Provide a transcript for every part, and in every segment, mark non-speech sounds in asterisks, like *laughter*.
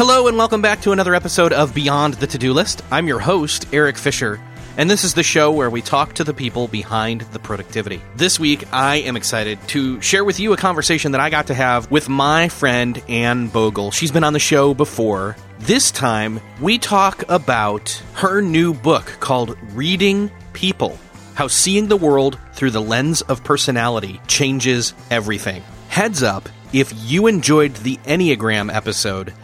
Hello, and welcome back to another episode of Beyond the To Do List. I'm your host, Erik Fisher, and this is the show where we talk to the people behind the productivity. This week, I am excited to share with you a conversation that I got to have with my friend Anne Bogel. She's been on the show before. This time, we talk about her new book called Reading People How Seeing the World Through the Lens of Personality Changes Everything. Heads up, if you enjoyed the Enneagram episode,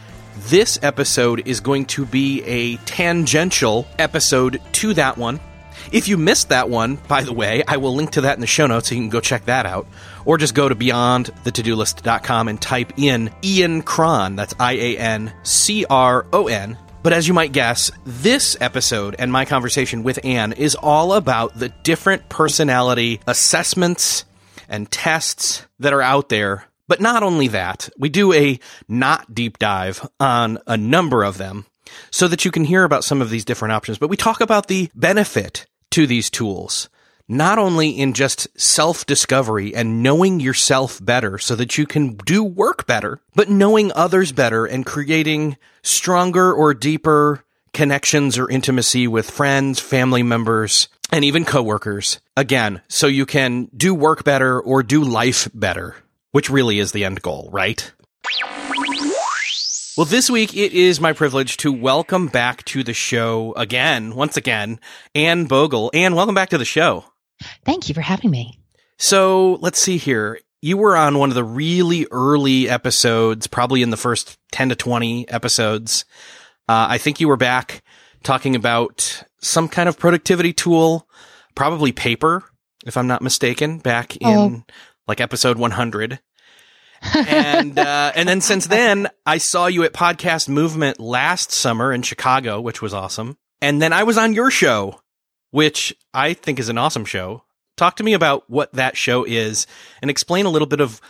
this episode is going to be a tangential episode to that one. If you missed that one, by the way, I will link to that in the show notes so you can go check that out. Or just go to beyondthetodolist.com and type in Ian Cron. That's I A N C R O N. But as you might guess, this episode and my conversation with Anne is all about the different personality assessments and tests that are out there but not only that, we do a not deep dive on a number of them so that you can hear about some of these different options. But we talk about the benefit to these tools, not only in just self discovery and knowing yourself better so that you can do work better, but knowing others better and creating stronger or deeper connections or intimacy with friends, family members, and even coworkers. Again, so you can do work better or do life better which really is the end goal, right? Well, this week it is my privilege to welcome back to the show again, once again, Anne Bogel. Anne, welcome back to the show. Thank you for having me. So let's see here. You were on one of the really early episodes, probably in the first 10 to 20 episodes. Uh, I think you were back talking about some kind of productivity tool, probably paper, if I'm not mistaken, back in oh. Like episode 100 and uh, and then since then, I saw you at Podcast Movement last summer in Chicago, which was awesome. And then I was on your show, which I think is an awesome show. Talk to me about what that show is, and explain a little bit of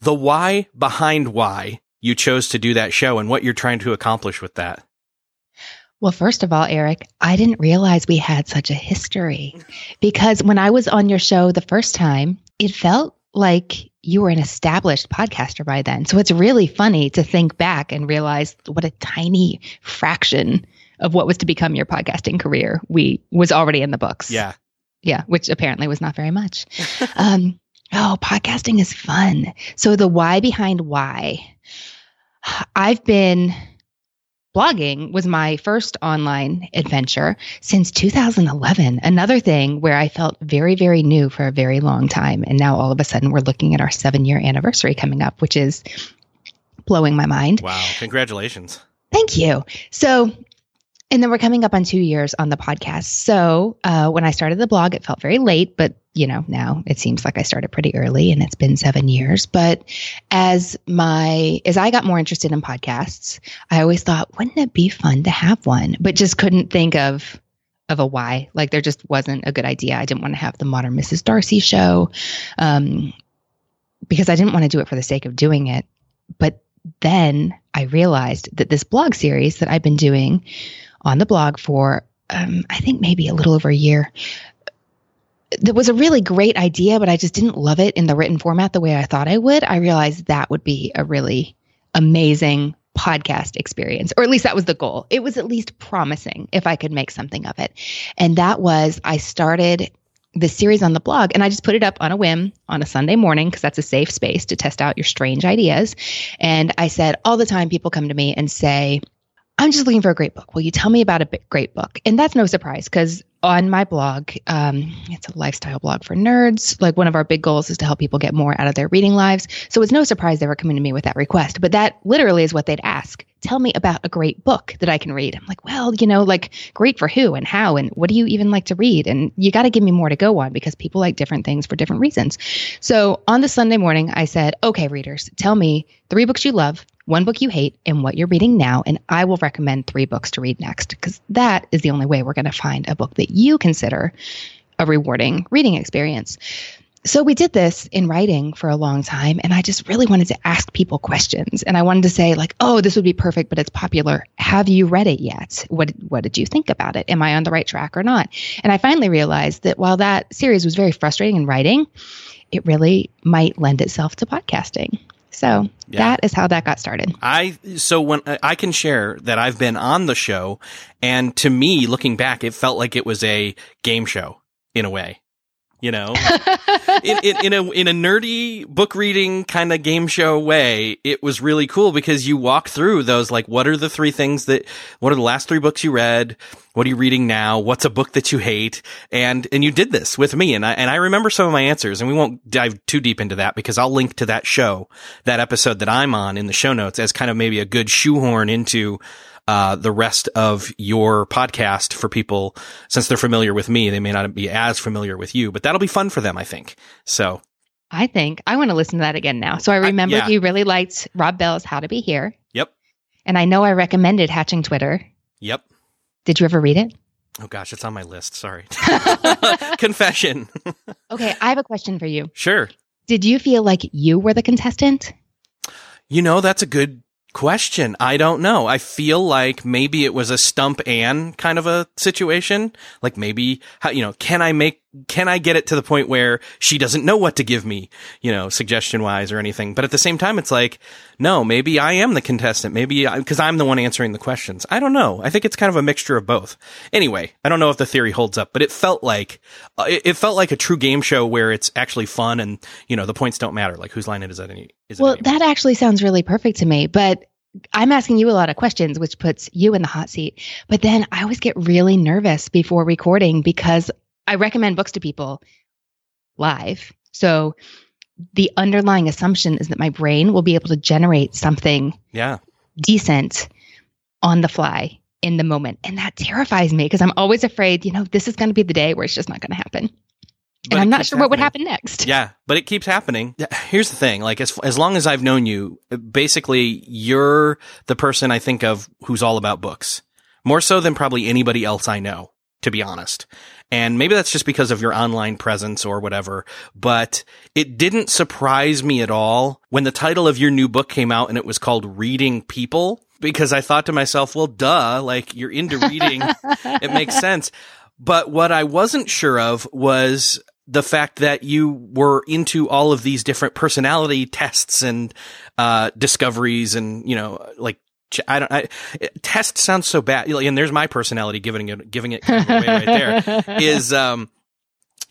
the why behind why you chose to do that show and what you're trying to accomplish with that. Well, first of all, Erik, I didn't realize we had such a history because when I was on your show the first time, it felt like you were an established podcaster by then. So it's really funny to think back and realize what a tiny fraction of what was to become your podcasting career we was already in the books. Yeah. Yeah, which apparently was not very much. *laughs* um, oh, podcasting is fun. So the why behind why. I've been blogging was my first online adventure since 2011. Another thing where I felt very, very new for a very long time. And now all of a sudden we're looking at our seven year anniversary coming up, which is blowing my mind. Wow. Congratulations. Thank you. So and then we're coming up on two years on the podcast. So uh, when I started the blog, it felt very late, but you know, now it seems like I started pretty early and it's been seven years. But as my, as I got more interested in podcasts, I always thought, wouldn't it be fun to have one? But just couldn't think of, of a why. Like there just wasn't a good idea. I didn't want to have the modern Mrs. Darcy show, um, because I didn't want to do it for the sake of doing it. But then I realized that this blog series that I've been doing on the blog for, um, I think maybe a little over a year, that was a really great idea, but I just didn't love it in the written format the way I thought I would. I realized that would be a really amazing podcast experience, or at least that was the goal. It was at least promising if I could make something of it. And that was, I started the series on the blog and I just put it up on a whim on a Sunday morning because that's a safe space to test out your strange ideas. And I said, all the time people come to me and say, I'm just looking for a great book. Will you tell me about a great book? And that's no surprise because on my blog, um, it's a lifestyle blog for nerds. Like one of our big goals is to help people get more out of their reading lives. So it's no surprise they were coming to me with that request. But that literally is what they'd ask. Tell me about a great book that I can read. I'm like, well, you know, like great for who and how and what do you even like to read? And you got to give me more to go on because people like different things for different reasons. So on the Sunday morning, I said, okay, readers, tell me three books you love, one book you hate, and what you're reading now. And I will recommend three books to read next because that is the only way we're going to find a book that you consider a rewarding reading experience. So we did this in writing for a long time and I just really wanted to ask people questions and I wanted to say like, "Oh, this would be perfect, but it's popular. Have you read it yet? What what did you think about it? Am I on the right track or not?" And I finally realized that while that series was very frustrating in writing, it really might lend itself to podcasting. So yeah. that is how that got started. I so when uh, I can share that I've been on the show, and to me, looking back, it felt like it was a game show in a way you know? *laughs* In, in, in, a in a nerdy book reading kind of game show way it was really cool because you walk through those like what are the three things that what are the last three books you read? What are you reading now? What's a book that you hate? And and you did this with me and I and I remember some of my answers and we won't dive too deep into that because I'll link to that show that episode that I'm on in the show notes as kind of maybe a good shoehorn into uh, the rest of your podcast for people since they're familiar with me. They may not be as familiar with you, but that'll be fun for them, I think. So I think I want to listen to that again now. So I remember yeah. you really liked Rob Bell's How to Be Here. Yep. And I know I recommended Hatching Twitter. Yep. Did you ever read it? Oh gosh, it's on my list. Sorry. *laughs* *laughs* Confession. *laughs* okay, I have a question for you. Sure. Did you feel like you were the contestant? You know, that's a good question. I don't know. I feel like maybe it was a stump Anne kind of a situation. Like maybe, you know, can I make, can I get it to the point where she doesn't know what to give me, you know, suggestion wise or anything? But at the same time, it's like, no, maybe I am the contestant. Maybe because I'm the one answering the questions. I don't know. I think it's kind of a mixture of both. Anyway, I don't know if the theory holds up, but it felt like, uh, it, felt like a true game show where it's actually fun and, you know, the points don't matter. Like whose line it is at any, is well, that actually sounds really perfect to me, but I'm asking you a lot of questions, which puts you in the hot seat. But then I always get really nervous before recording because I recommend books to people live. So the underlying assumption is that my brain will be able to generate something yeah. decent on the fly in the moment. And that terrifies me because I'm always afraid, you know, this is going to be the day where it's just not going to happen and I'm not sure happening. what would happen next. Yeah, but it keeps happening. Here's the thing: like as as long as I've known you, basically you're the person I think of who's all about books, more so than probably anybody else I know, to be honest. And maybe that's just because of your online presence or whatever, but it didn't surprise me at all when the title of your new book came out and it was called Reading People because I thought to myself, well, duh, like you're into reading. it makes *laughs* sense. But what I wasn't sure of was the fact that you were into all of these different personality tests and uh, discoveries and you know like I don't I, test sounds so bad. And there's my personality giving it giving it kind of away right there *laughs* is um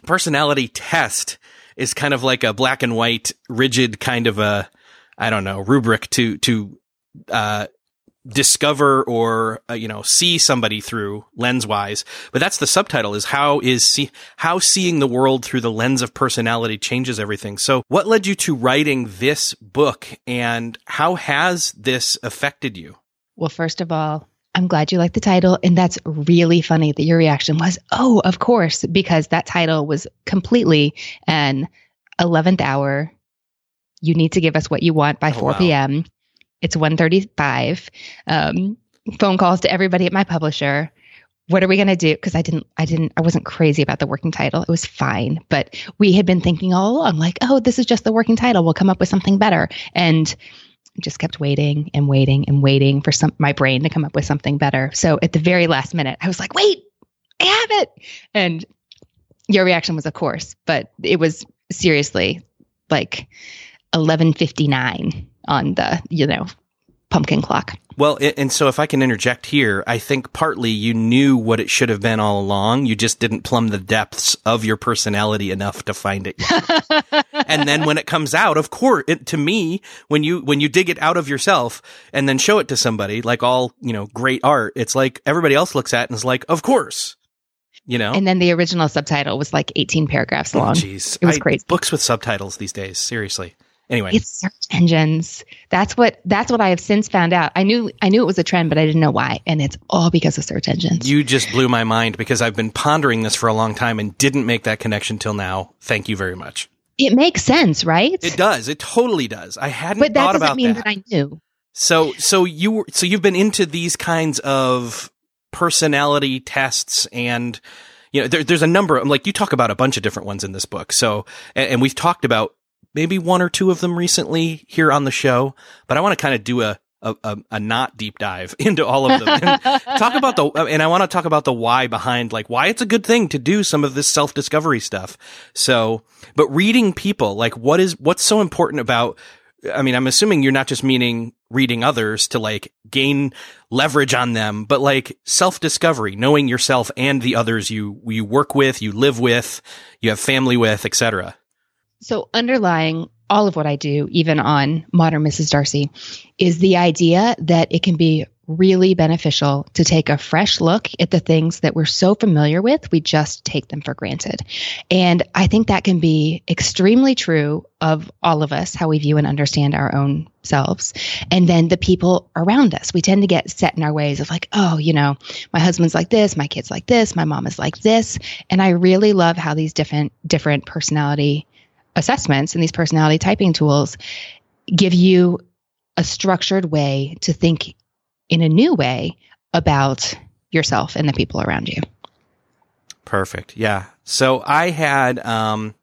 personality test is kind of like a black and white rigid kind of a I don't know rubric to to uh discover or uh, you know see somebody through lens wise but that's the subtitle is how is see how seeing the world through the lens of personality changes everything. So what led you to writing this book and how has this affected you? Well first of all i'm glad you like the title and that's really funny that your reaction was oh of course because that title was completely an 11th hour you need to give us what you want by oh, 4 wow. p.m it's 135. Um, phone calls to everybody at my publisher. What are we going to do? Because I didn't, I didn't, I wasn't crazy about the working title. It was fine, but we had been thinking all along, like, oh, this is just the working title. We'll come up with something better. And just kept waiting and waiting and waiting for some my brain to come up with something better. So at the very last minute, I was like, "Wait, I have it!" And your reaction was, "Of course," but it was seriously like 11:59 on the you know pumpkin clock. Well, and so if I can interject here, I think partly you knew what it should have been all along. You just didn't plumb the depths of your personality enough to find it *laughs* and then when it comes out, of course, it, to me, when you when you dig it out of yourself and then show it to somebody, like all you know, great art, it's like everybody else looks at it and is like, of course. You know, and then the original subtitle was like 18 paragraphs oh, long. Jeez, it was I, crazy. Books with subtitles these days, seriously. Anyway, it's search engines. That's what that's what I have since found out. I knew I knew it was a trend, but I didn't know why, and it's all because of search engines. You just blew my mind because I've been pondering this for a long time and didn't make that connection till now. Thank you very much. It makes sense, right? It does. It totally does. I hadn't but that thought doesn't about mean that. that I knew. So so you were so you've been into these kinds of personality tests and you know there, there's a number of like you talk about a bunch of different ones in this book. So and, and we've talked about maybe one or two of them recently here on the show, but I want to kind of do a, a, a, a, not deep dive *laughs* into all of them talk about the, uh, and I want to talk about the why behind like why it's a good thing to do some of this self discovery stuff. So, but reading people, like what is, what's so important about, I mean, I'm assuming you're not just meaning reading others to like gain leverage on them, but like self discovery, knowing yourself and the others you, you work with, you live with, you have family with, etc. So, underlying all of what I do, even on Modern Mrs. Darcy, is the idea that it can be really beneficial to take a fresh look at the things that we're so familiar with, we just take them for granted. And I think that can be extremely true of all of us, how we view and understand our own selves. And then the people around us, we tend to get set in our ways of like, oh, you know, my husband's like this, my kid's like this, my mom is like this. And I really love how these different, different personality assessments and these personality typing tools give you a structured way to think in a new way about yourself and the people around you. Perfect. Yeah. So I had um,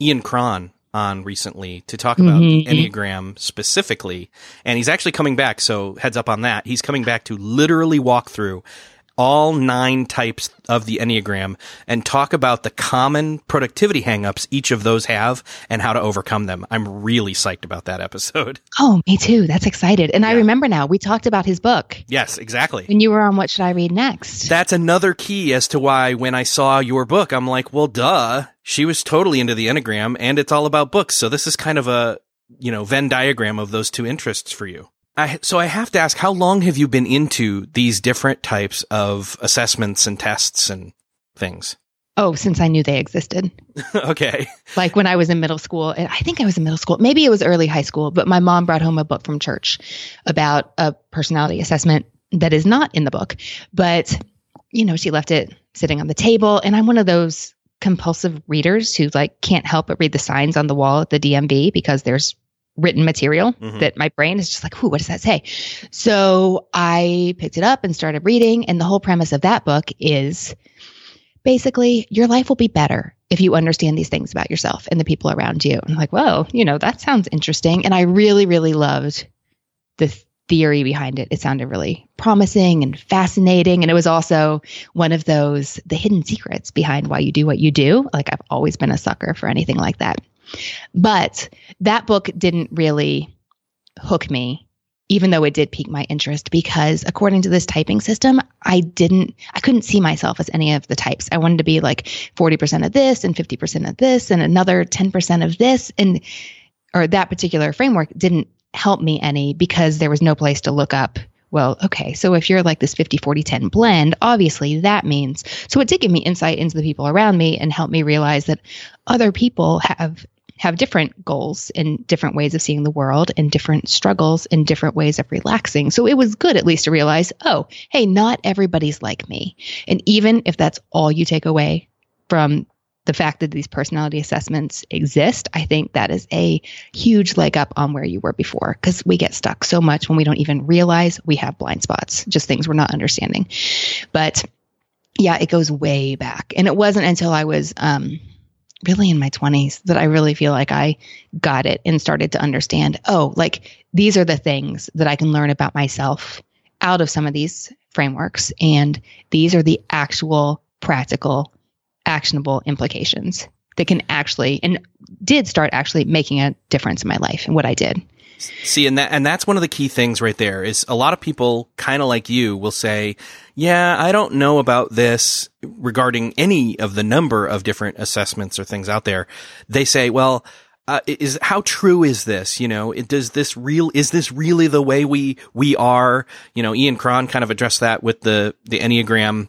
Ian Cron on recently to talk about mm-hmm. the Enneagram specifically, and he's actually coming back. So heads up on that. He's coming back to literally walk through all nine types of the Enneagram and talk about the common productivity hangups each of those have and how to overcome them. I'm really psyched about that episode. *laughs* Oh, me too. That's excited. And yeah. I remember now we talked about his book. Yes, exactly. When you were on What Should I Read Next? That's another key as to why when I saw your book, I'm like, well, duh. She was totally into the Enneagram and it's all about books. So this is kind of a, you know, Venn diagram of those two interests for you. I, so I have to ask, how long have you been into these different types of assessments and tests and things? Oh, since I knew they existed. *laughs* okay. Like when I was in middle school, and I think I was in middle school, maybe it was early high school, but my mom brought home a book from church about a personality assessment that is not in the book. But, you know, she left it sitting on the table. And I'm one of those compulsive readers who like can't help but read the signs on the wall at the DMV because there's written material mm-hmm. that my brain is just like, "Ooh, what does that say?" So I picked it up and started reading, and the whole premise of that book is basically your life will be better if you understand these things about yourself and the people around you. And I'm like, whoa, you know, that sounds interesting. And I really, really loved the theory behind it. It sounded really promising and fascinating. And it was also one of those, the hidden secrets behind why you do what you do. Like I've always been a sucker for anything like that. But that book didn't really hook me, even though it did pique my interest, because according to this typing system, I didn't, I couldn't see myself as any of the types. I wanted to be like 40% of this and 50% of this and another 10% of this. And, or that particular framework didn't help me any because there was no place to look up well, okay, so if you're like this 50, 40, 10 blend, obviously that means. So it did give me insight into the people around me and help me realize that other people have have different goals and different ways of seeing the world and different struggles and different ways of relaxing. So it was good at least to realize, oh, hey, not everybody's like me. And even if that's all you take away from the fact that these personality assessments exist, I think that is a huge leg up on where you were before because we get stuck so much when we don't even realize we have blind spots, just things we're not understanding. But yeah, it goes way back. And it wasn't until I was um, really in my 20s that I really feel like I got it and started to understand oh, like these are the things that I can learn about myself out of some of these frameworks. And these are the actual practical, actionable implications that can actually and did start actually making a difference in my life and what I did. See, and that and that's one of the key things right there is a lot of people kind of like you will say, "Yeah, I don't know about this regarding any of the number of different assessments or things out there." They say, "Well, uh, is how true is this? You know, it, does this real is this really the way we we are? You know, Ian Cron kind of addressed that with the the Enneagram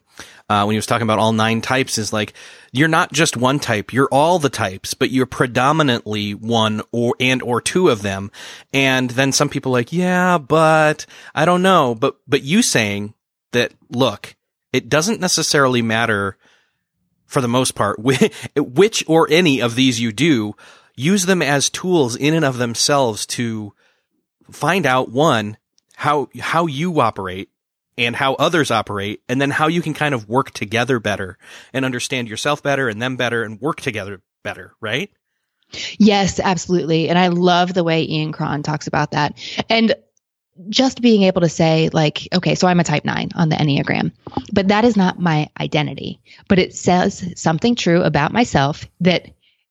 uh, when he was talking about all nine types. Is like you're not just one type, you're all the types, but you're predominantly one or and or two of them. And then some people like, yeah, but I don't know. But but you saying that look, it doesn't necessarily matter for the most part *laughs* which or any of these you do use them as tools in and of themselves to find out one, how, how you operate and how others operate and then how you can kind of work together better and understand yourself better and them better and work together better, right? Yes, absolutely. And I love the way Ian Cron talks about that. And just being able to say, like, okay, so I'm a type nine on the Enneagram, but that is not my identity. But it says something true about myself that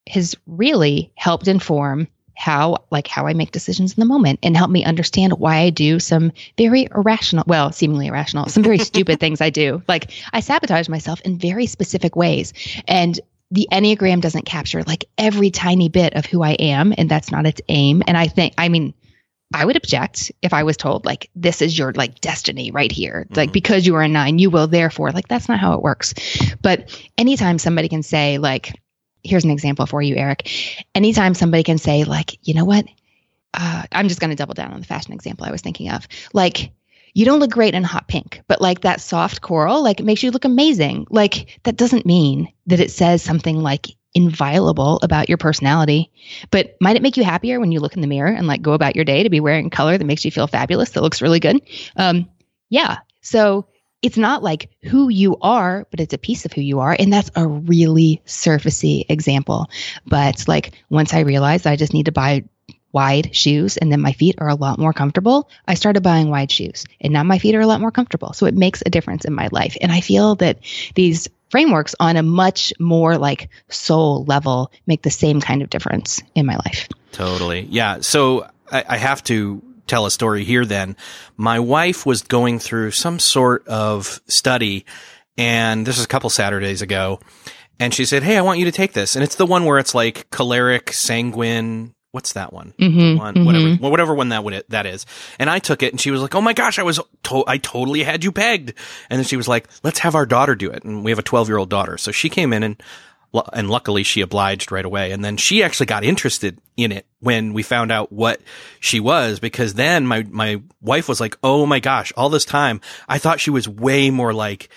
has really helped inform how like how I make decisions in the moment and help me understand why I do some very irrational, well, seemingly irrational, some very stupid *laughs* things I do. Like I sabotage myself in very specific ways. And the Enneagram doesn't capture like every tiny bit of who I am, and that's not its aim. And I think, I mean, I would object if I was told like this is your like destiny right here. Mm-hmm. Like because you are a nine, you will therefore like that's not how it works. But anytime somebody can say like here's an example for you, Erik. Anytime somebody can say, like, you know what? Uh, I'm just going to double down on the fashion example I was thinking of. Like, you don't look great in hot pink, but like that soft coral, like it makes you look amazing. Like that doesn't mean that it says something like inviolable about your personality, but might it make you happier when you look in the mirror and like go about your day to be wearing color that makes you feel fabulous, that looks really good? Um, yeah. So it's not like who you are, but it's a piece of who you are. And that's a really surfacey example. But like once I realized I just need to buy wide shoes and then my feet are a lot more comfortable, I started buying wide shoes and now my feet are a lot more comfortable. So it makes a difference in my life. And I feel that these frameworks on a much more like soul level make the same kind of difference in my life. Totally. Yeah. So I, I have to tell a story here then. My wife was going through some sort of study and this is a couple Saturdays ago. And she said, Hey, I want you to take this. And it's the one where it's like choleric, sanguine. What's that one? Mm-hmm, one mm-hmm. Whatever, whatever one that would, that is. And I took it and she was like, Oh my gosh, I was, to- I totally had you pegged. And then she was like, let's have our daughter do it. And we have a 12 year old daughter. So she came in and and luckily she obliged right away. And then she actually got interested in it when we found out what she was, because then my, my wife was like, Oh my gosh, all this time I thought she was way more like,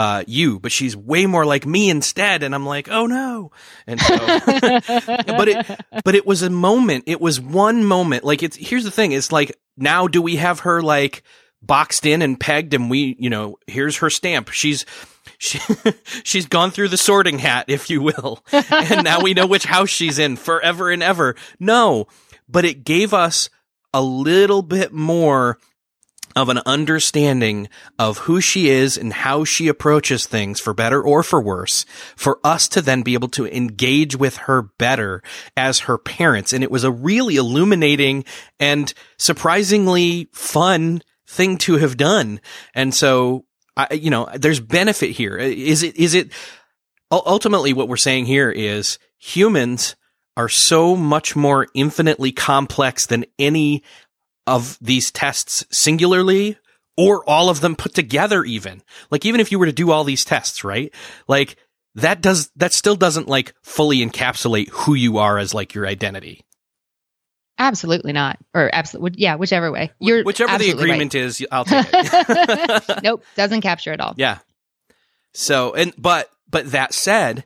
uh, you, but she's way more like me instead. And I'm like, Oh no. And so, *laughs* but it, but it was a moment. It was one moment. Like it's, here's the thing. It's like, now do we have her like, boxed in and pegged and we, you know, here's her stamp. She's, she, *laughs* she's gone through the sorting hat, if you will. *laughs* and now we know which house she's in forever and ever. No, but it gave us a little bit more of an understanding of who she is and how she approaches things for better or for worse for us to then be able to engage with her better as her parents. And it was a really illuminating and surprisingly fun thing to have done. And so I, you know, there's benefit here. Is it, is it ultimately what we're saying here is humans are so much more infinitely complex than any of these tests singularly or all of them put together even. Like even if you were to do all these tests, right? Like that does, that still doesn't like fully encapsulate who you are as like your identity. Absolutely not. Or absolutely, yeah, whichever way. You're whichever the agreement right. is, I'll take it. *laughs* nope, doesn't capture it all. Yeah. So, and but but that said,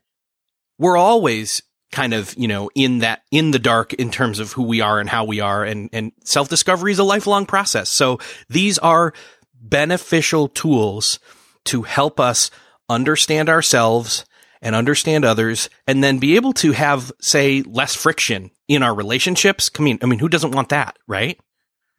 we're always kind of you know in that in the dark in terms of who we are and how we are, and and self discovery is a lifelong process. So these are beneficial tools to help us understand ourselves and understand others and then be able to have, say, less friction in our relationships. I mean, I mean, who doesn't want that, right?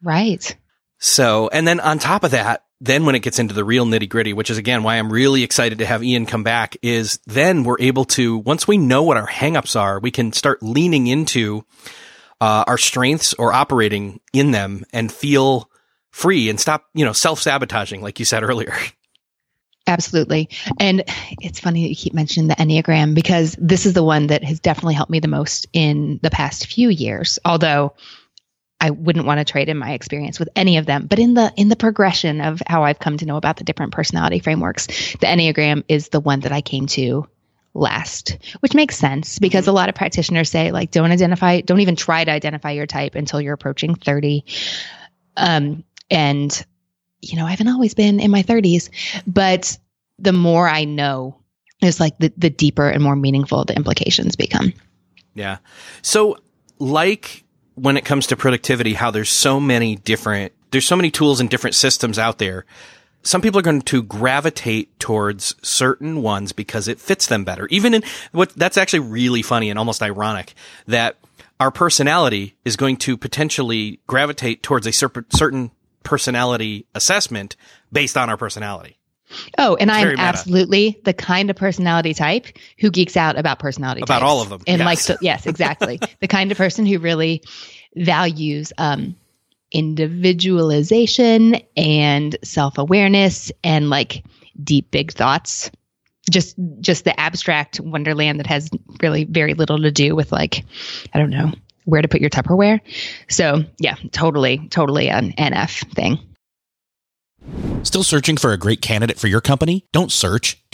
Right. So, and then on top of that, then when it gets into the real nitty gritty, which is again why I'm really excited to have Ian come back, is then we're able to, once we know what our hangups are, we can start leaning into uh, our strengths or operating in them and feel free and stop, you know, self sabotaging, like you said earlier. *laughs* Absolutely. And it's funny that you keep mentioning the Enneagram because this is the one that has definitely helped me the most in the past few years. Although I wouldn't want to trade in my experience with any of them. But in the in the progression of how I've come to know about the different personality frameworks, the Enneagram is the one that I came to last, which makes sense because mm-hmm. a lot of practitioners say like don't identify, don't even try to identify your type until you're approaching 30. Um, and you know, I haven't always been in my 30s, but the more I know, it's like the the deeper and more meaningful the implications become. Yeah. So like when it comes to productivity, how there's so many different, there's so many tools and different systems out there. Some people are going to gravitate towards certain ones because it fits them better. Even in what that's actually really funny and almost ironic that our personality is going to potentially gravitate towards a certain personality assessment based on our personality. Oh, and I'm absolutely the kind of personality type who geeks out about personality about types. all of them and yes. likes to yes, exactly. *laughs* the kind of person who really values um, individualization and self-awareness and like deep big thoughts. Just just the abstract wonderland that has really very little to do with like I don't know where to put your Tupperware. So yeah, totally, totally an NF thing. Still searching for a great candidate for your company? Don't search,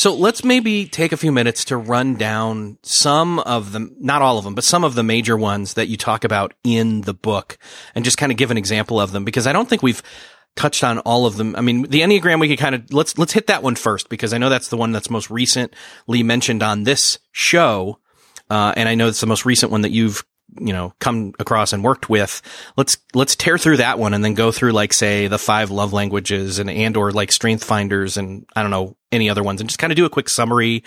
So let's maybe take a few minutes to run down some of them, not all of them, but some of the major ones that you talk about in the book and just kind of give an example of them because I don't think we've touched on all of them. I mean, the Enneagram, we could kind of, let's, let's hit that one first because I know that's the one that's most recently mentioned on this show. Uh, and I know it's the most recent one that you've you know come across and worked with let's let's tear through that one and then go through like say the five love languages and and or like strength finders and i don't know any other ones and just kind of do a quick summary.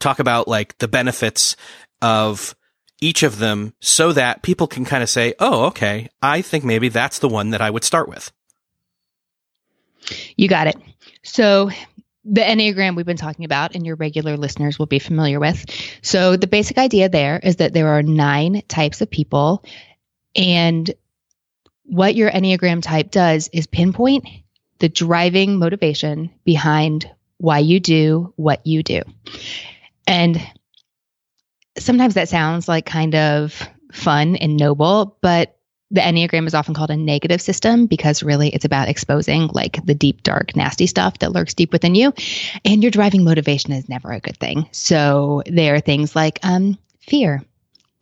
Talk about like the benefits of each of them so that people can kind of say oh okay i think maybe that's the one that i would start with. You got it. So the Enneagram we've been talking about, and your regular listeners will be familiar with. So, the basic idea there is that there are nine types of people, and what your Enneagram type does is pinpoint the driving motivation behind why you do what you do. And sometimes that sounds like kind of fun and noble, but the Enneagram is often called a negative system because really it's about exposing like the deep, dark, nasty stuff that lurks deep within you. And your driving motivation is never a good thing. So there are things like um, fear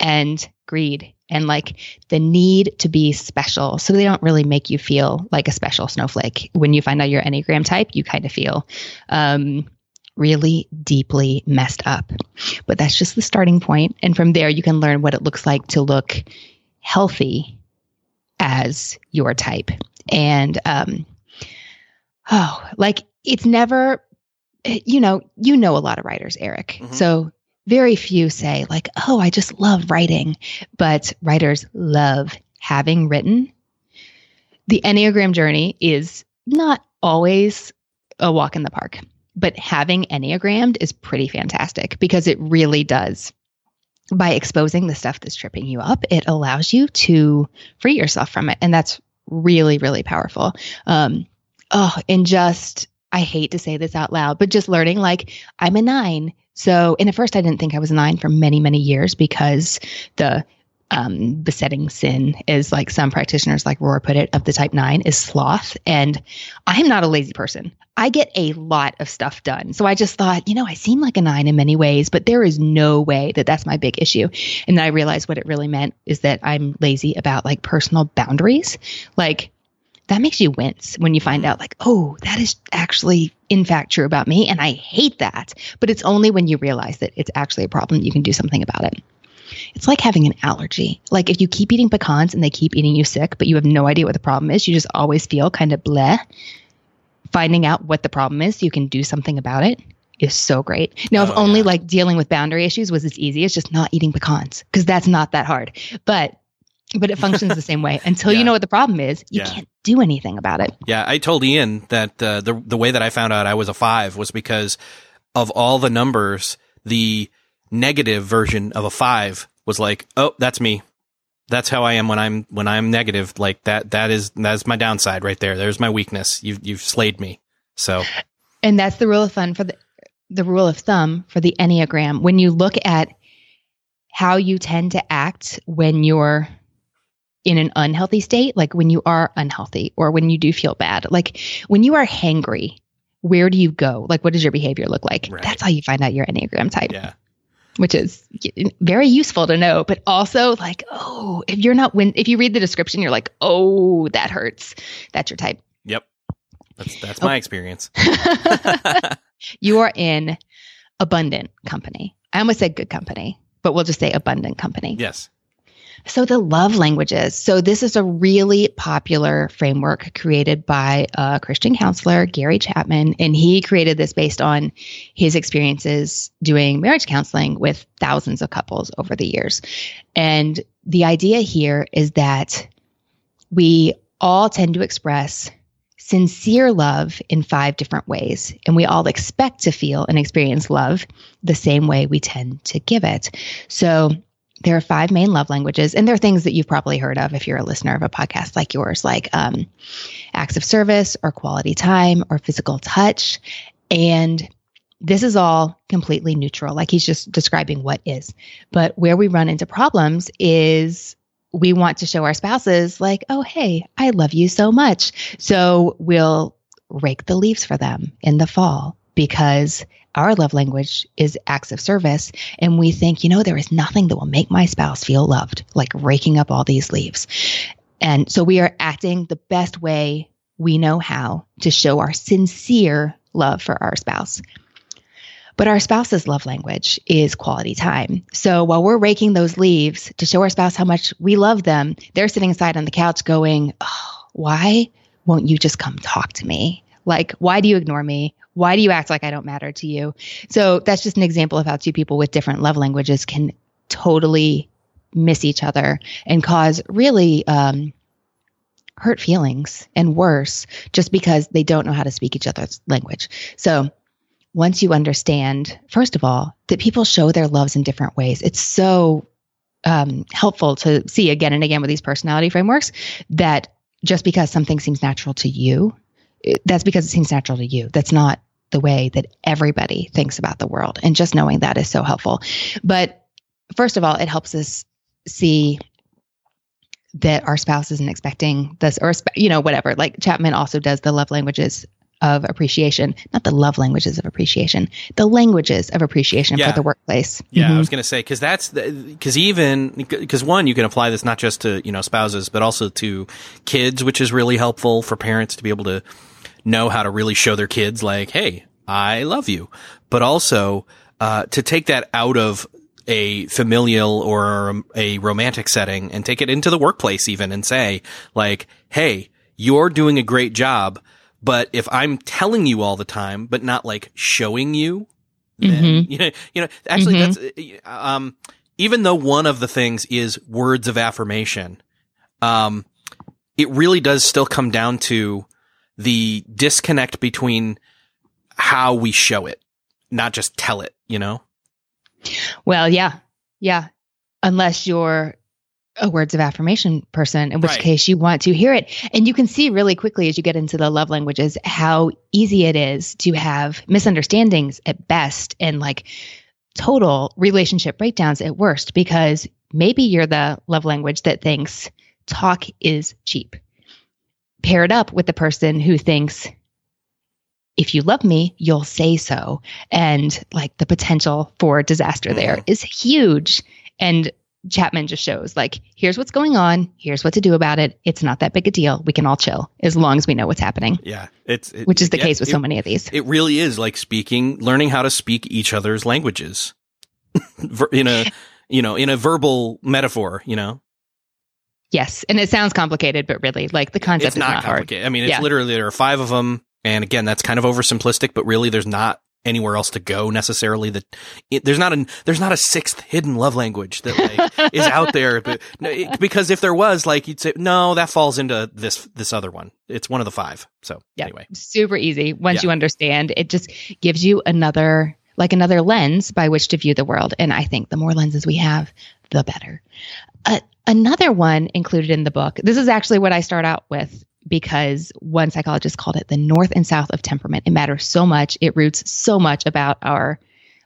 and greed and like the need to be special. So they don't really make you feel like a special snowflake. When you find out your Enneagram type, you kind of feel um, really deeply messed up. But that's just the starting point. And from there, you can learn what it looks like to look healthy as your type. And, um, oh, like it's never, you know, you know a lot of writers, Erik. Mm-hmm. So very few say, like, oh, I just love writing. But writers love having written. The Enneagram journey is not always a walk in the park, but having Enneagrammed is pretty fantastic because it really does by exposing the stuff that's tripping you up, it allows you to free yourself from it. And that's really, really powerful. Um, oh, and just, I hate to say this out loud, but just learning like I'm a nine. So, and at first I didn't think I was nine for many, many years because the um, besetting sin is like some practitioners like Rohr put it of the type 9 is sloth and I am not a lazy person. I get a lot of stuff done. So I just thought, you know, I seem like a 9 in many ways, but there is no way that that's my big issue. And then I realized what it really meant is that I'm lazy about like personal boundaries. Like that makes you wince when you find mm-hmm. out like, oh, that is actually in fact true about me and I hate that. But it's only when you realize that it's actually a problem you can do something about it. It's like having an allergy. Like if you keep eating pecans and they keep eating you sick, but you have no idea what the problem is, you just always feel kind of bleh. Finding out what the problem is so you can do something about it is so great. Now, oh, if only yeah. like dealing with boundary issues was as easy as just not eating pecans, because that's not that hard. But but it functions the same way. Until yeah. you know what the problem is, you yeah. can't do anything about it. Yeah, I told Ian that uh, the the way that I found out I was a five was because of all the numbers, the negative version of a five was like, oh, that's me. That's how I am when I'm when I'm negative. Like that that is that's my downside right there. There's my weakness. You've you've slayed me. So And that's the rule of fun for the the rule of thumb for the Enneagram. When you look at how you tend to act when you're in an unhealthy state, like when you are unhealthy or when you do feel bad, like when you are hangry, where do you go? Like, what does your behavior look like? Right. That's how you find out your Enneagram type. Yeah which is very useful to know, but also like, oh, if you're not when if you read the description, you're like, oh, that hurts. That's your type. Yep. That's that's oh. my experience. *laughs* *laughs* you are in abundant company. I almost said good company, but we'll just say abundant company. Yes. So, the love languages. So, this is a really popular framework created by a Christian counselor, Gary Chapman, and he created this based on his experiences doing marriage counseling with thousands of couples over the years. And the idea here is that we all tend to express sincere love in five different ways. And we all expect to feel and experience love the same way we tend to give it. So, there are five main love languages, and there are things that you've probably heard of if you're a listener of a podcast like yours, like um, acts of service or quality time or physical touch. And this is all completely neutral, like he's just describing what is. But where we run into problems is we want to show our spouses, like, oh, hey, I love you so much. So we'll rake the leaves for them in the fall because our love language is acts of service. And we think, you know, there is nothing that will make my spouse feel loved, like raking up all these leaves. And so we are acting the best way we know how to show our sincere love for our spouse. But our spouse's love language is quality time. So while we're raking those leaves to show our spouse how much we love them, they're sitting aside on the couch going, oh, Why won't you just come talk to me? Like, why do you ignore me? Why do you act like I don't matter to you? So that's just an example of how two people with different love languages can totally miss each other and cause really um, hurt feelings and worse just because they don't know how to speak each other's language. So once you understand, first of all, that people show their loves in different ways, it's so um, helpful to see again and again with these personality frameworks that just because something seems natural to you, it, that's because it seems natural to you. That's not the way that everybody thinks about the world. And just knowing that is so helpful. But first of all, it helps us see that our spouse isn't expecting this or you know whatever like chapman also does the love languages of appreciation, not the love languages of appreciation, the languages of appreciation yeah. for the workplace. Yeah, mm-hmm. I was going to say because that's because even because one you can apply this not just to you know spouses but also to kids, which is really helpful for parents to be able to know how to really show their kids like, hey, I love you, but also uh, to take that out of a familial or a romantic setting and take it into the workplace even and say like, hey, you're doing a great job but if I'm telling you all the time, but not like showing you, then, mm-hmm. you know, you know, actually mm-hmm. that's, um, even though one of the things is words of affirmation, um, it really does still come down to the disconnect between how we show it, not just tell it, you know? Well, yeah. Yeah. Unless you're a words of affirmation person, in which right. case you want to hear it. And you can see really quickly as you get into the love languages how easy it is to have misunderstandings at best and like total relationship breakdowns at worst because maybe you're the love language that thinks talk is cheap. Paired up with the person who thinks if you love me, you'll say so. And like the potential for disaster mm. there is huge. And Chapman just shows like, here's what's going on. Here's what to do about it. It's not that big a deal. We can all chill as long as we know what's happening. Yeah. It's, it, which is the yeah, case with it, so many of these. It really is like speaking, learning how to speak each other's languages *laughs* in a, you know, in a verbal metaphor, you know? Yes. And it sounds complicated, but really like the concept it's not, not complicated. Hard. I mean, it's yeah. literally, there are five of them. And again, that's kind of oversimplistic, but really there's not anywhere else to go necessarily that it, there's not a there's not a sixth hidden love language that like, *laughs* is out there but, it, because if there was like you'd say no that falls into this this other one it's one of the five so yeah, anyway super easy once yeah. you understand it just gives you another like another lens by which to view the world and i think the more lenses we have the better uh, another one included in the book this is actually what i start out with because one psychologist called it the north and south of temperament. It matters so much. It roots so much about our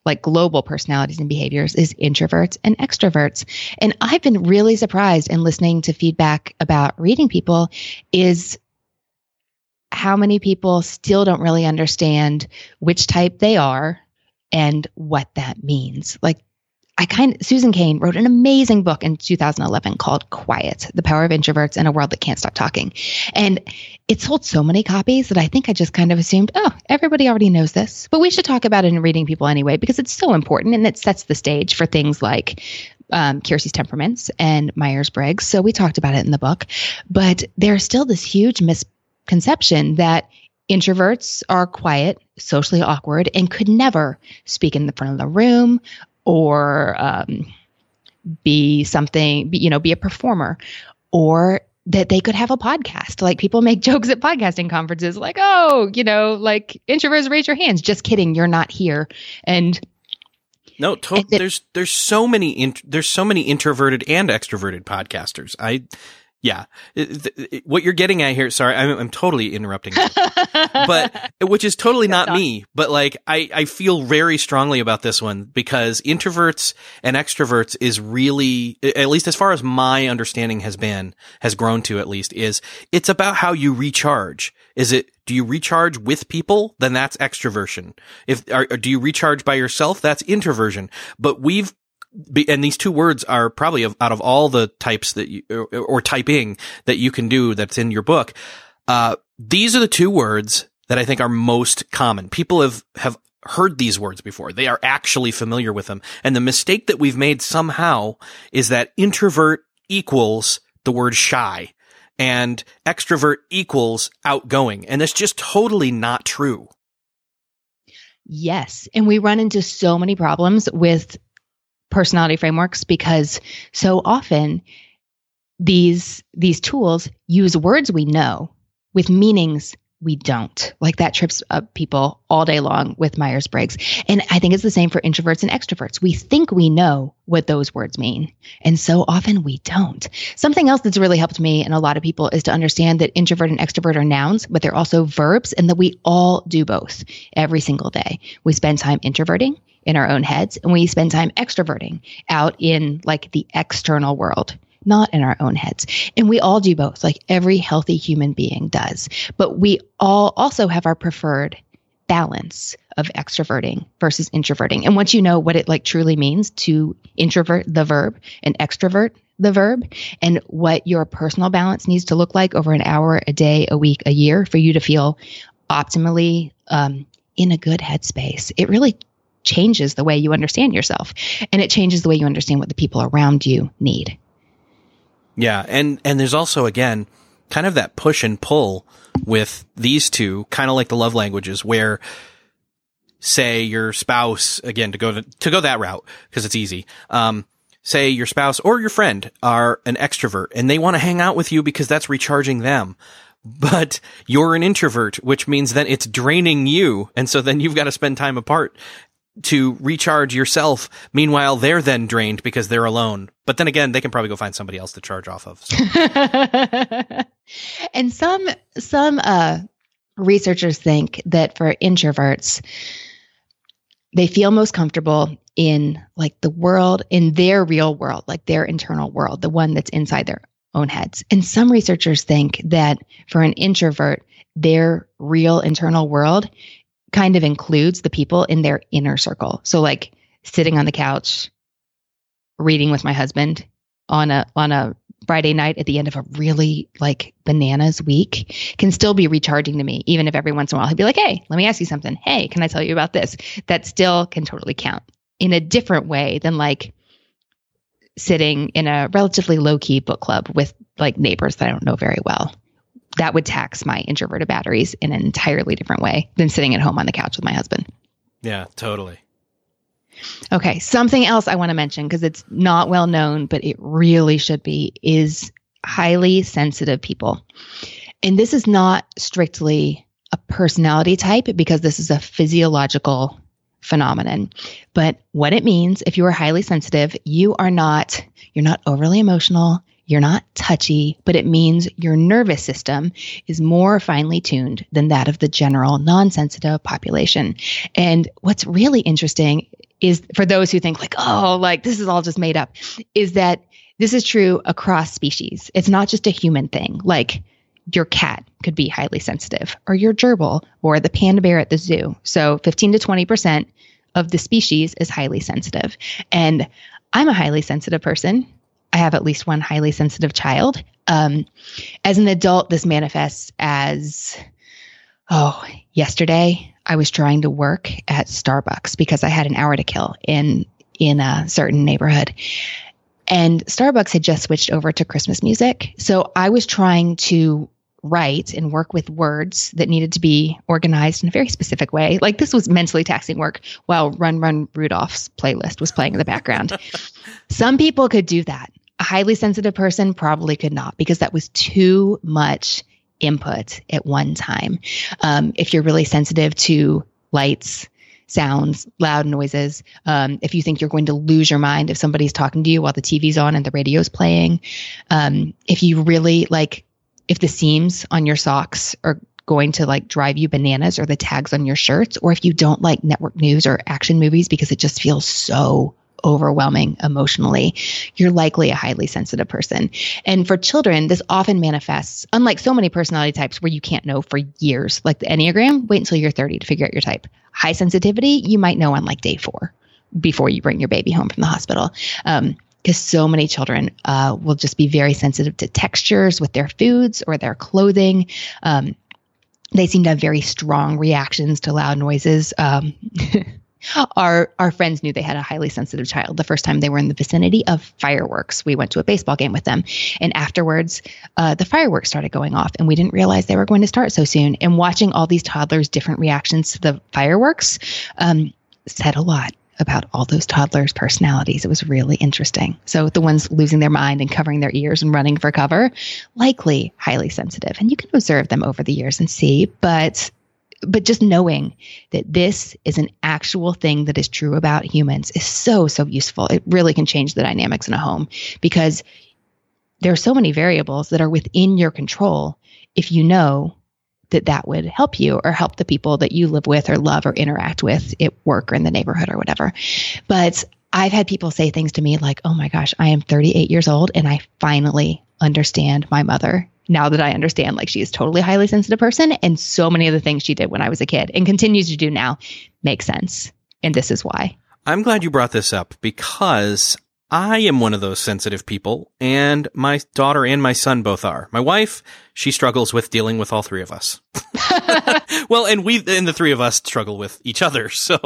like global personalities and behaviors is introverts and extroverts. And I've been really surprised in listening to feedback about reading people is how many people still don't really understand which type they are and what that means. Like I kind of, Susan Cain wrote an amazing book in 2011 called Quiet, The Power of Introverts in a World That Can't Stop Talking. And it sold so many copies that I think I just kind of assumed, oh, everybody already knows this, but we should talk about it in reading people anyway, because it's so important and it sets the stage for things like um, Keirsey's temperaments and Myers Briggs. So we talked about it in the book, but there's still this huge misconception that introverts are quiet, socially awkward, and could never speak in the front of the room or um, be something, you know, be a performer, or that they could have a podcast. Like people make *laughs* jokes at podcasting conferences, like, oh, you know, like introverts raise your hands. Just kidding, you're not here. And no, to- and there's there's so many in- there's so many introverted and extroverted podcasters. I yeah. What you're getting at here, sorry, I'm, I'm totally interrupting, but *laughs* which is totally not me, but like I, I feel very strongly about this one because introverts and extroverts is really, at least as far as my understanding has been, has grown to at least is it's about how you recharge. Is it, do you recharge with people? Then that's extroversion. If, are, do you recharge by yourself? That's introversion. But we've and these two words are probably out of all the types that you, or, typing that you can do that's in your book. Uh, these are the two words that I think are most common. People have, have heard these words before. They are actually familiar with them. And the mistake that we've made somehow is that introvert equals the word shy and extrovert equals outgoing. And that's just totally not true. Yes. And we run into so many problems with personality frameworks because so often these these tools use words we know with meanings we don't. Like that trips up people all day long with Myers Briggs. And I think it's the same for introverts and extroverts. We think we know what those words mean. And so often we don't. Something else that's really helped me and a lot of people is to understand that introvert and extrovert are nouns, but they're also verbs and that we all do both every single day. We spend time introverting in our own heads and we spend time extroverting out in like the external world not in our own heads. And we all do both, like every healthy human being does. But we all also have our preferred balance of extroverting versus introverting. And once you know what it like truly means to introvert the verb and extrovert the verb and what your personal balance needs to look like over an hour, a day, a week, a year for you to feel optimally um, in a good headspace, it really changes the way you understand yourself and it changes the way you understand what the people around you need. Yeah, and and there's also again kind of that push and pull with these two, kind of like the love languages where say your spouse again to go to, to go that route because it's easy. Um, say your spouse or your friend are an extrovert and they want to hang out with you because that's recharging them. But you're an introvert, which means that it's draining you. And so then you've got to spend time apart to recharge yourself. Meanwhile, they're then drained because they're alone. But then again, they can probably go find somebody else to charge off of. So. *laughs* and some some uh, researchers think that for introverts, they feel most comfortable in like the world in their real world, like their internal world, the one that's inside their own heads. And some researchers think that for an introvert, their real internal world kind of includes the people in their inner circle. So like sitting on the couch, reading with my husband on a on a Friday night at the end of a really like bananas week can still be recharging to me, even if every once in a while he'd be like, Hey, let me ask you something. Hey, can I tell you about this? That still can totally count in a different way than like sitting in a relatively low key book club with like neighbors that I don't know very well that would tax my introverted batteries in an entirely different way than sitting at home on the couch with my husband. Yeah, totally. Okay, something else I want to mention because it's not well known, but it really should be is highly sensitive people. And this is not strictly a personality type because this is a physiological phenomenon. But what it means if you are highly sensitive, you are not you're not overly emotional, you're not touchy, but it means your nervous system is more finely tuned than that of the general non sensitive population. And what's really interesting is for those who think, like, oh, like this is all just made up, is that this is true across species. It's not just a human thing. Like, your cat could be highly sensitive, or your gerbil, or the panda bear at the zoo. So 15 to 20% of the species is highly sensitive. And I'm a highly sensitive person. I have at least one highly sensitive child. Um, as an adult, this manifests as oh, yesterday I was trying to work at Starbucks because I had an hour to kill in in a certain neighborhood. And Starbucks had just switched over to Christmas music. So I was trying to write and work with words that needed to be organized in a very specific way. Like this was mentally taxing work while Run Run Rudolph's playlist was playing in the background. *laughs* Some people could do that. A highly sensitive person probably could not because that was too much input at one time. Um, if you're really sensitive to lights, sounds, loud noises, um, if you think you're going to lose your mind if somebody's talking to you while the TV's on and the radio's playing, um, if you really like if the seams on your socks are going to like drive you bananas or the tags on your shirts, or if you don't like network news or action movies because it just feels so overwhelming emotionally, you're likely a highly sensitive person. And for children, this often manifests, unlike so many personality types where you can't know for years, like the Enneagram, wait until you're 30 to figure out your type. High sensitivity, you might know on like day four before you bring your baby home from the hospital. Um, because so many children uh, will just be very sensitive to textures with their foods or their clothing. Um, they seem to have very strong reactions to loud noises. Um, *laughs* our our friends knew they had a highly sensitive child the first time they were in the vicinity of fireworks. We went to a baseball game with them, and afterwards, uh, the fireworks started going off, and we didn't realize they were going to start so soon. And watching all these toddlers' different reactions to the fireworks um, said a lot about all those toddlers' personalities. It was really interesting. So the ones losing their mind and covering their ears and running for cover, likely highly sensitive. And you can observe them over the years and see, but but just knowing that this is an actual thing that is true about humans is so so useful. It really can change the dynamics in a home because there are so many variables that are within your control if you know that that would help you or help the people that you live with or love or interact with at work or in the neighborhood or whatever. But I've had people say things to me like, oh my gosh, I am 38 years old and I finally understand my mother now that I understand like she is totally highly sensitive person and so many of the things she did when I was a kid and continues to do now make sense. And this is why. I'm glad you brought this up because I am one of those sensitive people and my daughter and my son both are. My wife, she struggles with dealing with all three of us. *laughs* *laughs* well, and we, and the three of us struggle with each other. *laughs* So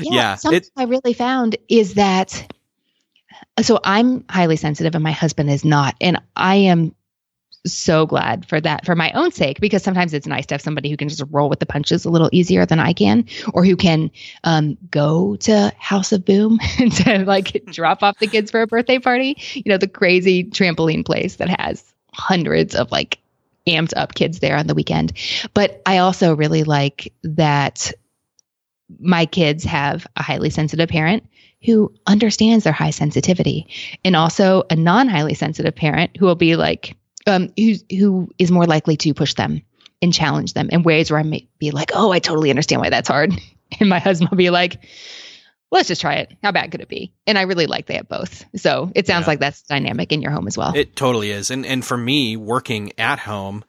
yeah, yeah something it, I really found is that, so I'm highly sensitive and my husband is not. And I am so glad for that for my own sake because sometimes it's nice to have somebody who can just roll with the punches a little easier than I can or who can um, go to House of Boom *laughs* to like *laughs* drop off the kids for a birthday party. You know, the crazy trampoline place that has hundreds of like amped up kids there on the weekend. But I also really like that my kids have a highly sensitive parent who understands their high sensitivity and also a non highly sensitive parent who will be like, um, who's, who is more likely to push them and challenge them in ways where I may be like, oh, I totally understand why that's hard. *laughs* And my husband will be like, let's just try it. How bad could it be? And I really like they have both. So it sounds yeah. like that's dynamic in your home as well. It totally is. And and for me, working at home,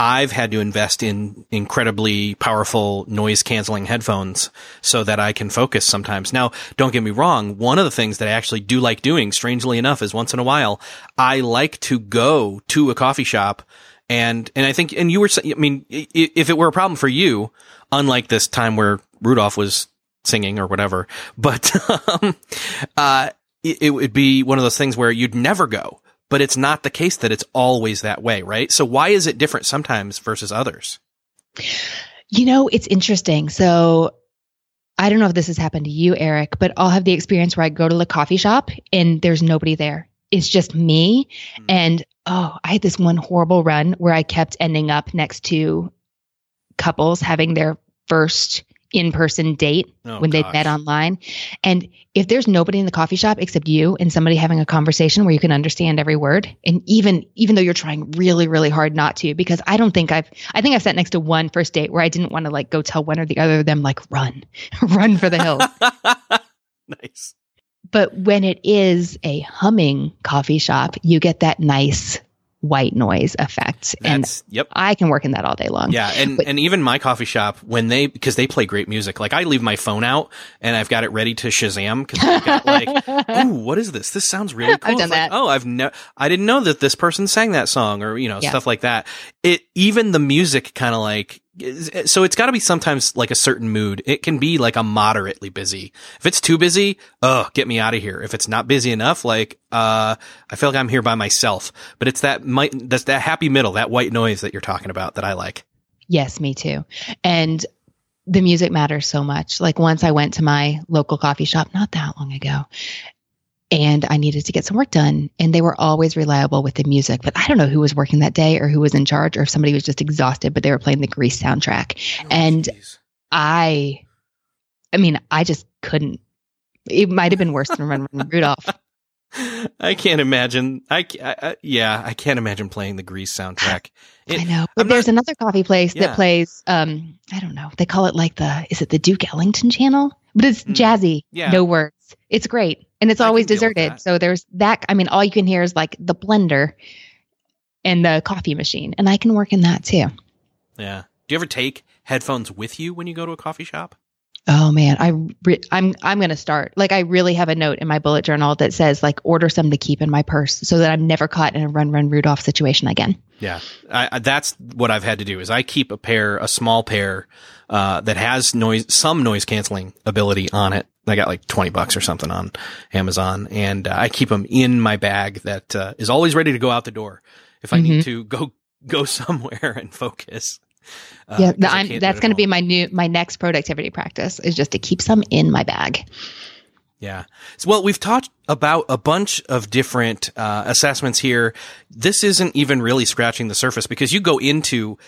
I've had to invest in incredibly powerful noise canceling headphones so that I can focus sometimes. Now, don't get me wrong. One of the things that I actually do like doing, strangely enough, is once in a while, I like to go to a coffee shop and, and I think, and you were, I mean, if it were a problem for you, unlike this time where Rudolph was singing or whatever, *laughs* but, um, uh, it, it would be one of those things where you'd never go but it's not the case that it's always that way, right? So why is it different sometimes versus others? You know, it's interesting. So I don't know if this has happened to you, Erik, but I'll have the experience where I go to the coffee shop and there's nobody there. It's just me. Mm-hmm. And oh, I had this one horrible run where I kept ending up next to couples having their first in-person date oh, when they met online. And if there's nobody in the coffee shop except you and somebody having a conversation where you can understand every word, and even even though you're trying really really hard not to, because I don't think I've I think I've sat next to one first date where I didn't want to like go tell one or the other of them like run, *laughs* run for the hills. *laughs* nice. But when it is a humming coffee shop, you get that nice white noise effect. That's, and yep. I can work in that all day long. Yeah. And, but, and even my coffee shop, when they, because they play great music, like I leave my phone out and I've got it ready to Shazam because I've got like, *laughs* ooh, what is this? This sounds really cool. I've done that. Like, oh, I've never, I didn't know that this person sang that song or, you know, yeah. stuff like that. It, even the music kind of like, so it's got to be sometimes like a certain mood. It can be like a moderately busy. If it's too busy, oh, get me out of here. If it's not busy enough, like uh, I feel like I'm here by myself. But it's that that's that happy middle, that white noise that you're talking about that I like. Yes, me too. And the music matters so much. Like once I went to my local coffee shop not that long ago and I needed to get some work done. And they were always reliable with the music, but I don't know who was working that day or who was in charge or if somebody was just exhausted, but they were playing the Grease soundtrack. Oh, and geez. I, I mean, I just couldn't. It might have been worse than Run Run Rudolph. *laughs* I can't imagine. I, I, yeah, I can't imagine playing the Grease soundtrack. *sighs* It, I know, but there's not, another coffee place yeah. that plays. Um, I don't know. They call it like the. Is it the Duke Ellington channel? But it's mm, jazzy. Yeah. No words. It's great and it's I always deserted. So there's that. I mean, all you can hear is like the blender and the coffee machine, and I can work in that too. Yeah. Do you ever take headphones with you when you go to a coffee shop? Oh man, I re- I'm I'm gonna start. Like I really have a note in my bullet journal that says like order some to keep in my purse so that I'm never caught in a run run Rudolph situation again. Yeah, I, that's what I've had to do. Is I keep a pair, a small pair, uh, that has noise, some noise canceling ability on it. I got like twenty bucks or something on Amazon, and uh, I keep them in my bag that uh, is always ready to go out the door if I mm-hmm. need to go *laughs* go somewhere and focus. Uh, yeah, the, that's going to be my new my next productivity practice is just to keep some in my bag. Yeah. So, well, we've talked about a bunch of different uh, assessments here. This isn't even really scratching the surface because you go into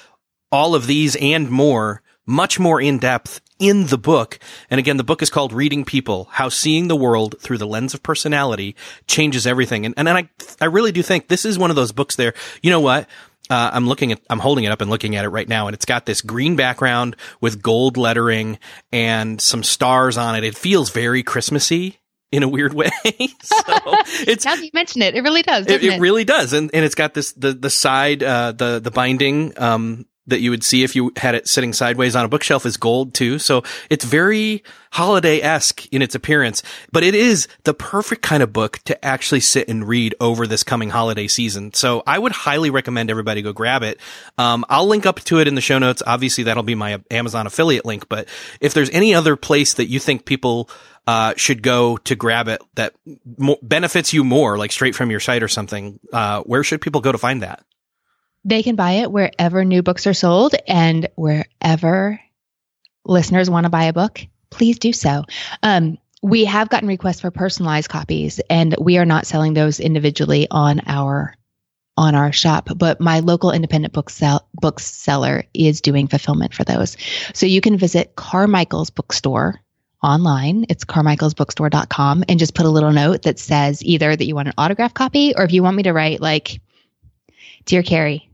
all of these and more, much more in depth in the book. And again, the book is called Reading People, How Seeing the World Through the Lens of Personality Changes Everything. And, and I, I really do think this is one of those books there. You know what? Uh, I'm looking at, I'm holding it up and looking at it right now, and it's got this green background with gold lettering and some stars on it. It feels very Christmassy in a weird way. *laughs* so *laughs* it's now that you mention it, it really does. It, it, it, really does, and and it's got this the the side uh, the the binding um, that you would see if you had it sitting sideways on a bookshelf is gold too. So it's very holiday esque in its appearance, but it is the perfect kind of book to actually sit and read over this coming holiday season. So I would highly recommend everybody go grab it. Um, I'll link up to it in the show notes. Obviously that'll be my Amazon affiliate link, but if there's any other place that you think people uh, should go to grab it that mo- benefits you more, like straight from your site or something, uh, where should people go to find that? They can buy it wherever new books are sold and wherever listeners want to buy a book, please do so. Um, we have gotten requests for personalized copies and we are not selling those individually on our on our shop, but my local independent book sell, bookseller is doing fulfillment for those. So you can visit Carmichael's bookstore online. It's carmichaelsbookstore.com and just put a little note that says either that you want an autograph copy or if you want me to write like, Dear Carrie,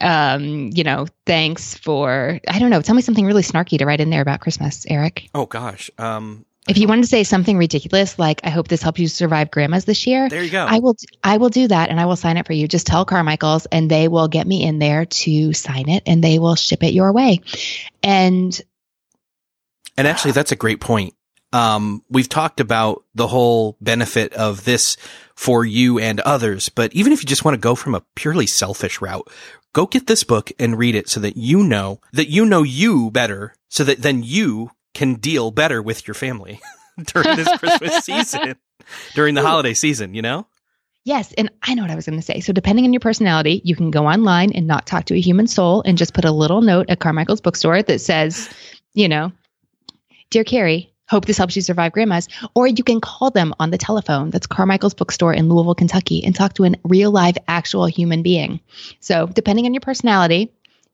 um, you know, thanks for, I don't know, tell me something really snarky to write in there about Christmas, Erik. Oh, gosh. Um, if you wanted to say something ridiculous, like "I hope this helps you survive grandma's this year," there you go. I will, I will do that, and I will sign it for you. Just tell Carmichael's, and they will get me in there to sign it, and they will ship it your way. And, and actually, that's a great point. Um, we've talked about the whole benefit of this for you and others, but even if you just want to go from a purely selfish route, go get this book and read it so that you know that you know you better so that then you can deal better with your family *laughs* during this Christmas *laughs* season, during the holiday season, you know? Yes. And I know what I was going to say. So, depending on your personality, you can go online and not talk to a human soul and just put a little note at Carmichael's bookstore that says, you know, Dear Carrie, Hope this helps you survive grandmas. Or you can call them on the telephone. That's Carmichael's bookstore in Louisville, Kentucky, and talk to a real live actual human being. So, depending on your personality,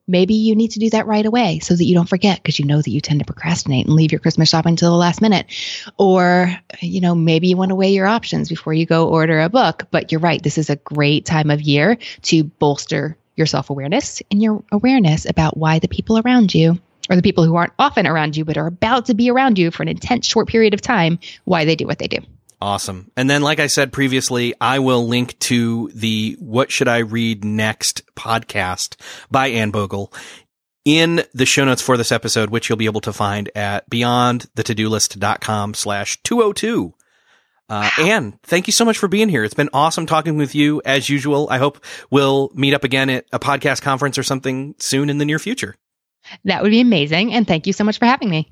maybe you need to do that right away so that you don't forget because you know that you tend to procrastinate and leave your Christmas shopping until the last minute. Or, you know, maybe you want to weigh your options before you go order a book. But you're right. This is a great time of year to bolster your self awareness and your awareness about why the people around you or the people who aren't often around you but are about to be around you for an intense short period of time why they do what they do. Awesome. And then, like I said previously, I will link to the What Should I Read Next podcast by Anne Bogel in the show notes for this episode, which you'll be able to find at beyondthetodolist.com slash 202. Uh, wow. Anne, thank you so much for being here. It's been awesome talking with you as usual. I hope we'll meet up again at a podcast conference or something soon in the near future. That would be amazing. And thank you so much for having me.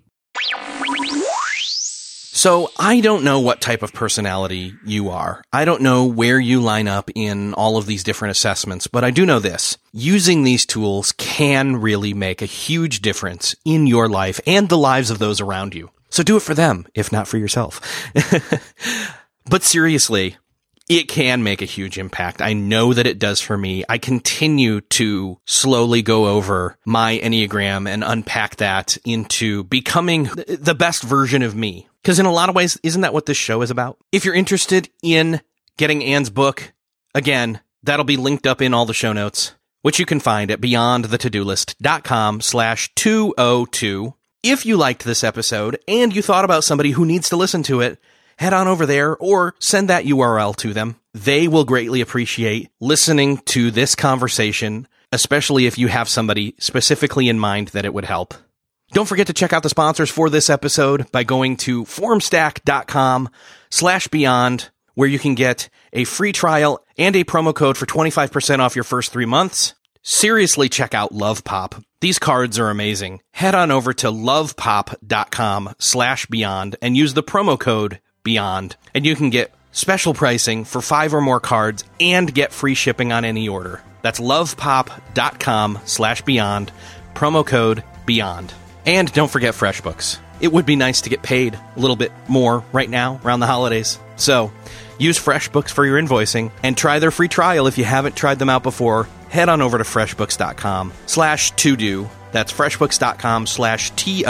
So I don't know what type of personality you are. I don't know where you line up in all of these different assessments, but I do know this. Using these tools can really make a huge difference in your life and the lives of those around you. So do it for them, if not for yourself. *laughs* but seriously, it can make a huge impact. I know that it does for me. I continue to slowly go over my Enneagram and unpack that into becoming the best version of me. Because in a lot of ways, isn't that what this show is about? If you're interested in getting Anne's book, again, that'll be linked up in all the show notes, which you can find at beyondthetodolist.com slash 202. If you liked this episode and you thought about somebody who needs to listen to it, head on over there or send that URL to them. They will greatly appreciate listening to this conversation, especially if you have somebody specifically in mind that it would help. Don't forget to check out the sponsors for this episode by going to formstack.com slash beyond, where you can get a free trial and a promo code for 25% off your first three months. Seriously, check out Love Pop. These cards are amazing. Head on over to lovepop.com slash beyond and use the promo code beyond. And you can get special pricing for five or more cards and get free shipping on any order. That's lovepop.com slash beyond, promo code beyond. And don't forget FreshBooks. It would be nice to get paid a little bit more right now around the holidays. So use FreshBooks for your invoicing and try their free trial if you haven't tried them out before. Head on over to freshbooks.com slash to do. That's freshbooks.com slash T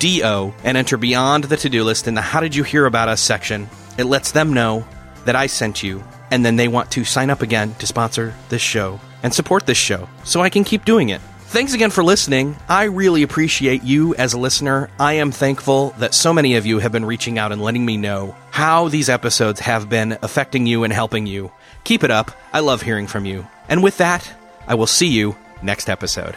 O D O and enter beyond the to do list in the How Did You Hear About Us section. It lets them know that I sent you and then they want to sign up again to sponsor this show and support this show so I can keep doing it. Thanks again for listening. I really appreciate you as a listener. I am thankful that so many of you have been reaching out and letting me know how these episodes have been affecting you and helping you. Keep it up. I love hearing from you. And with that, I will see you next episode.